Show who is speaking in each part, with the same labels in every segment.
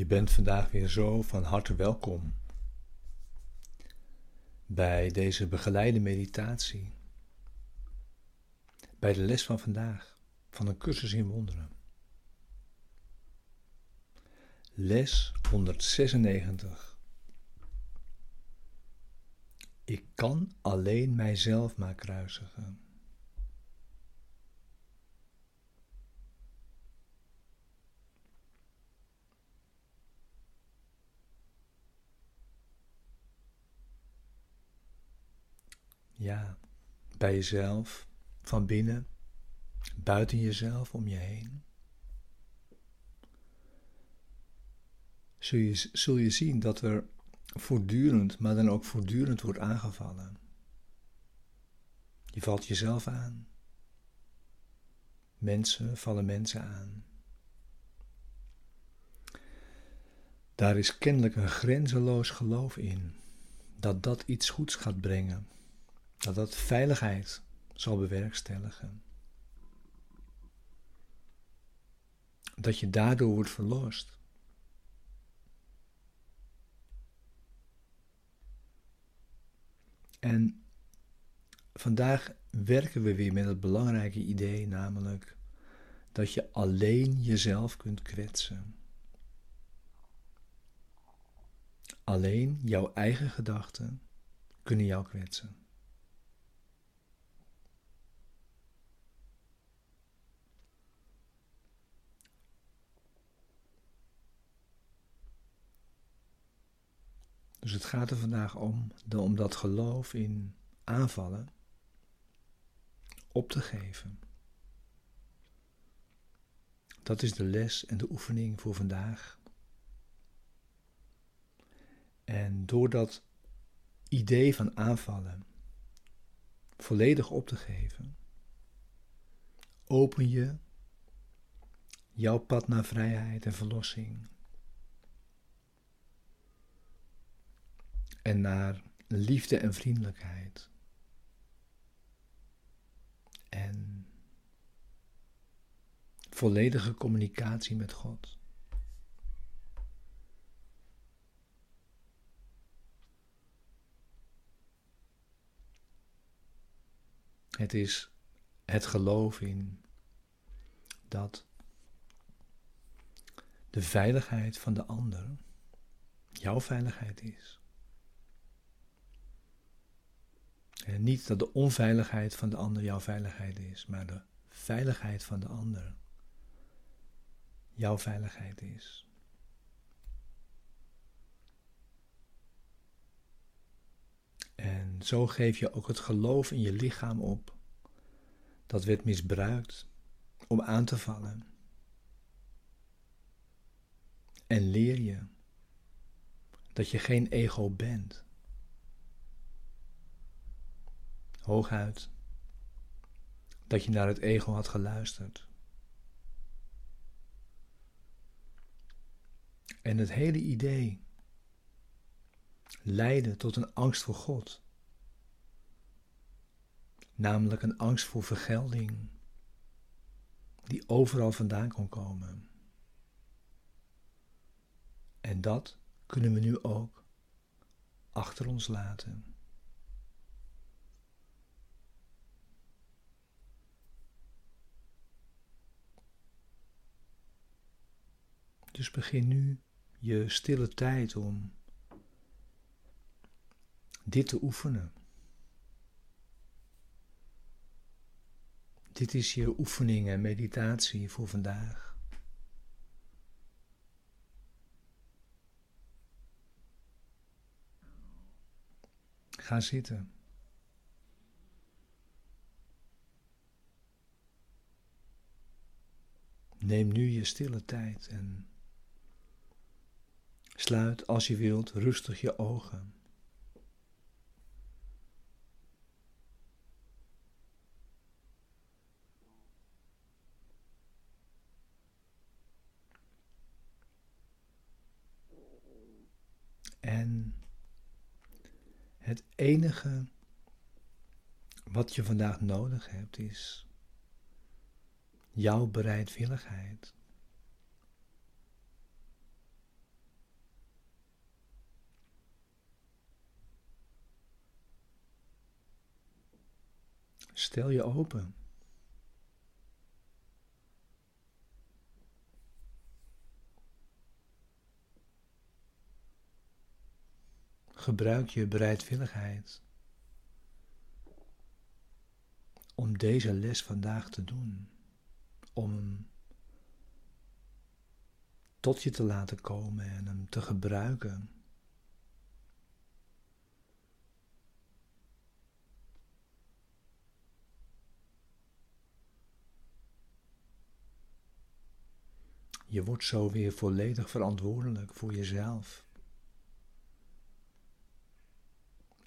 Speaker 1: Je bent vandaag weer zo van harte welkom bij deze begeleide meditatie, bij de les van vandaag van een cursus in wonderen. Les 196. Ik kan alleen mijzelf maar kruisigen. Ja, bij jezelf, van binnen, buiten jezelf, om je heen. Zul je, zul je zien dat er voortdurend, maar dan ook voortdurend wordt aangevallen. Je valt jezelf aan. Mensen vallen mensen aan. Daar is kennelijk een grenzeloos geloof in dat dat iets goeds gaat brengen dat dat veiligheid zal bewerkstelligen. Dat je daardoor wordt verlost. En vandaag werken we weer met het belangrijke idee, namelijk dat je alleen jezelf kunt kwetsen. Alleen jouw eigen gedachten kunnen jou kwetsen. Dus het gaat er vandaag om, om dat geloof in aanvallen op te geven. Dat is de les en de oefening voor vandaag. En door dat idee van aanvallen volledig op te geven, open je jouw pad naar vrijheid en verlossing en naar liefde en vriendelijkheid. En volledige communicatie met God. Het is het geloof in dat de veiligheid van de ander jouw veiligheid is. Niet dat de onveiligheid van de ander jouw veiligheid is, maar de veiligheid van de ander jouw veiligheid is. En zo geef je ook het geloof in je lichaam op. Dat werd misbruikt om aan te vallen. En leer je dat je geen ego bent. Hooguit dat je naar het ego had geluisterd. En het hele idee leidde tot een angst voor God. Namelijk een angst voor vergelding, die overal vandaan kon komen. En dat kunnen we nu ook achter ons laten. Dus begin nu je stille tijd om dit te oefenen. Dit is je oefening en meditatie voor vandaag. Ga zitten. Neem nu je stille tijd en Sluit als je wilt rustig je ogen. En het enige wat je vandaag nodig hebt is jouw bereidwilligheid. Stel je open. Gebruik je bereidwilligheid om deze les vandaag te doen, om hem tot je te laten komen en hem te gebruiken. Je wordt zo weer volledig verantwoordelijk voor jezelf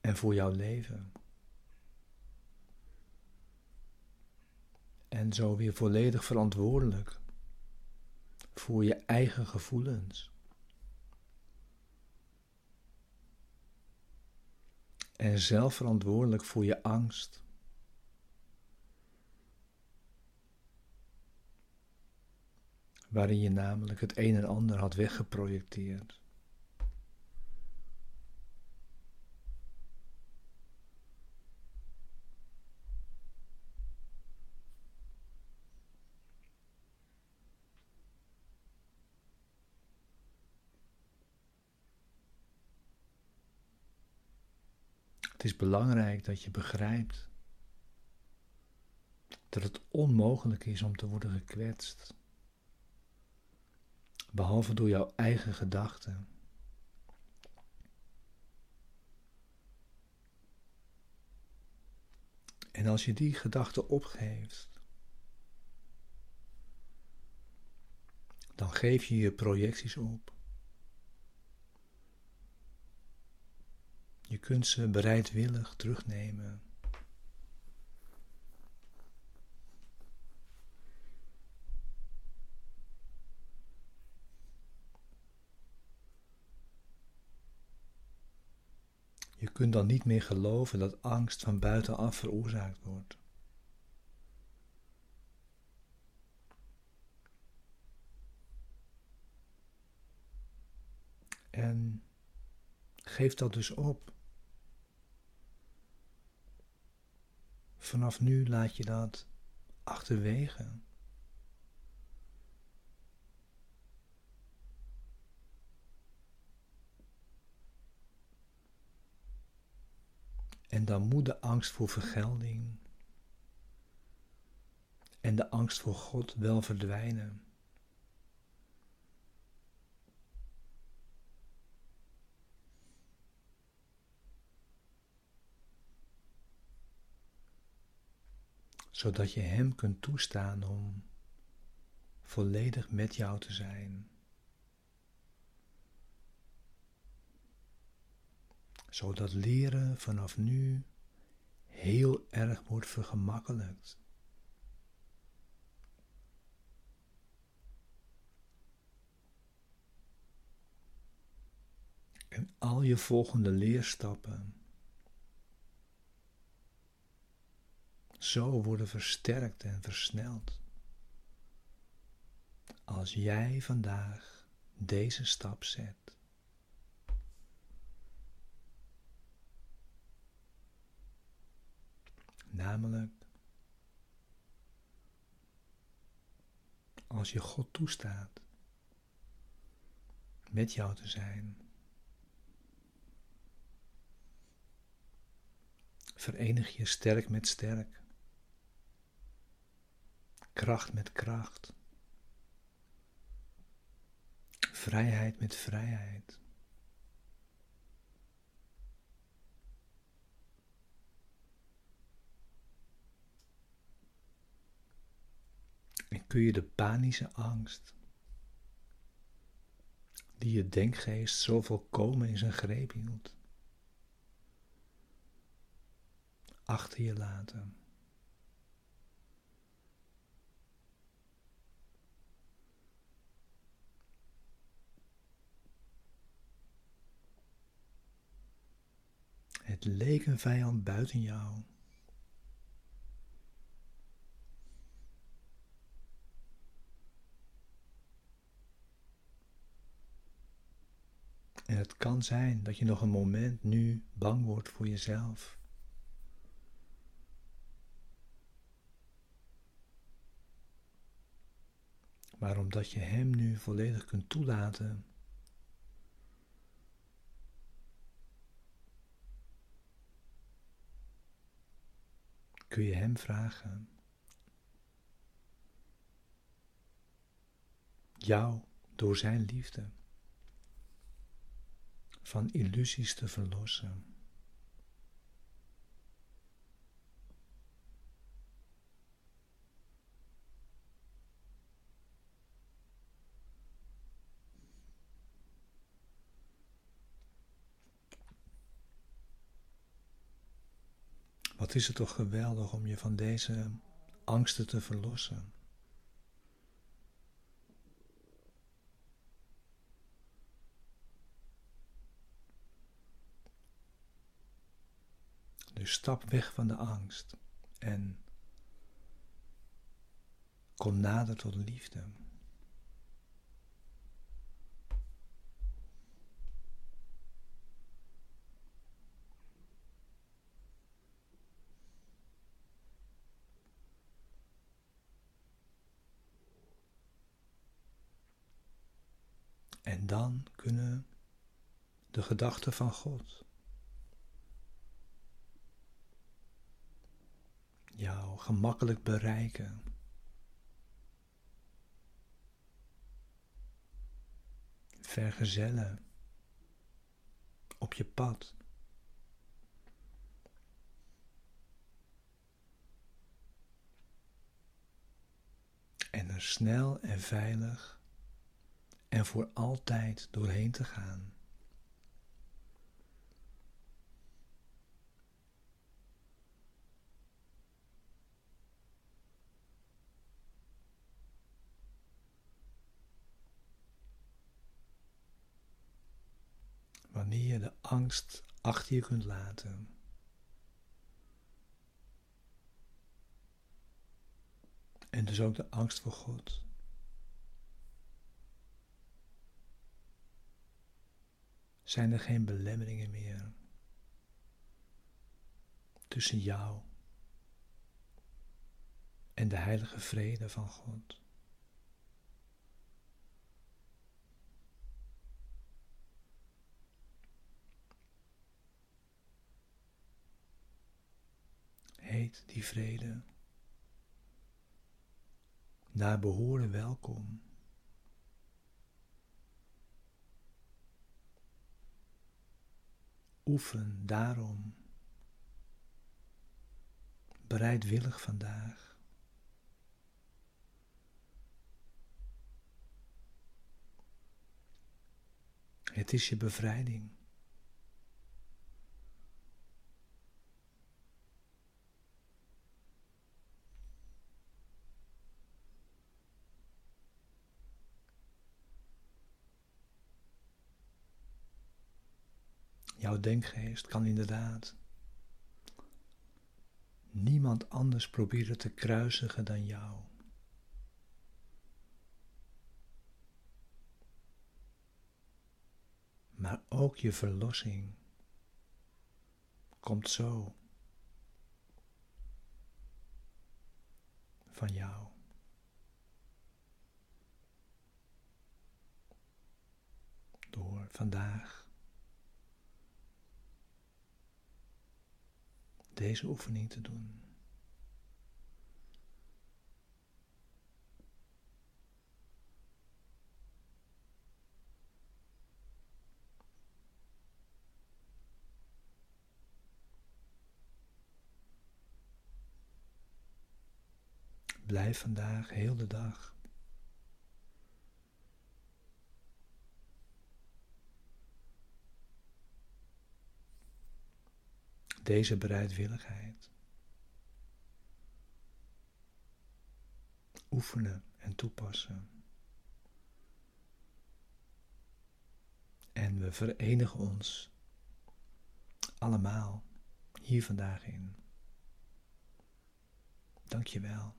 Speaker 1: en voor jouw leven. En zo weer volledig verantwoordelijk voor je eigen gevoelens. En zelf verantwoordelijk voor je angst. Waarin je namelijk het een en ander had weggeprojecteerd. Het is belangrijk dat je begrijpt dat het onmogelijk is om te worden gekwetst, behalve door jouw eigen gedachten. En als je die gedachten opgeeft, dan geef je je projecties op. Je kunt ze bereidwillig terugnemen. Je kunt dan niet meer geloven dat angst van buitenaf veroorzaakt wordt. En geef dat dus op. Vanaf nu laat je dat achterwege. En dan moet de angst voor vergelding en de angst voor God wel verdwijnen. zodat je Hem kunt toestaan om volledig met jou te zijn. Zodat leren vanaf nu heel erg wordt vergemakkelijkt. En al je volgende leerstappen zo worden versterkt en versneld. Als jij vandaag deze stap zet. Namelijk als je God toestaat met jou te zijn. Verenig je sterk met sterk kracht met kracht, vrijheid met vrijheid. En kun je de panische angst, die je denkgeest zo volkomen in zijn greep hield, achter je laten. Het leek een vijand buiten jou. kan zijn dat je nog een moment nu bang wordt voor jezelf. Maar omdat je Hem nu volledig kunt toelaten, kun je Hem vragen jou door Zijn liefde van illusies te verlossen. Wat is het toch geweldig om je van deze angsten te verlossen. Dus stap weg van de angst en kom nader tot liefde. En dan kunnen de gedachten van God jou gemakkelijk bereiken. Vergezellen op je pad. En er snel en veilig en voor altijd doorheen te gaan. Wanneer je de angst achter je kunt laten. En dus ook de angst voor God. zijn er geen belemmeringen meer tussen jou en de heilige vrede van God. Die vrede naar behoren welkom. Oefen daarom bereidwillig vandaag. Het is je bevrijding. Jouw denkgeest kan inderdaad niemand anders proberen te kruisigen dan jou. Maar ook je verlossing komt zo van jou. Door vandaag deze oefening te doen. Blijf vandaag heel de dag deze bereidwilligheid. Oefenen en toepassen. En we verenigen ons allemaal hier vandaag in. Dank je wel.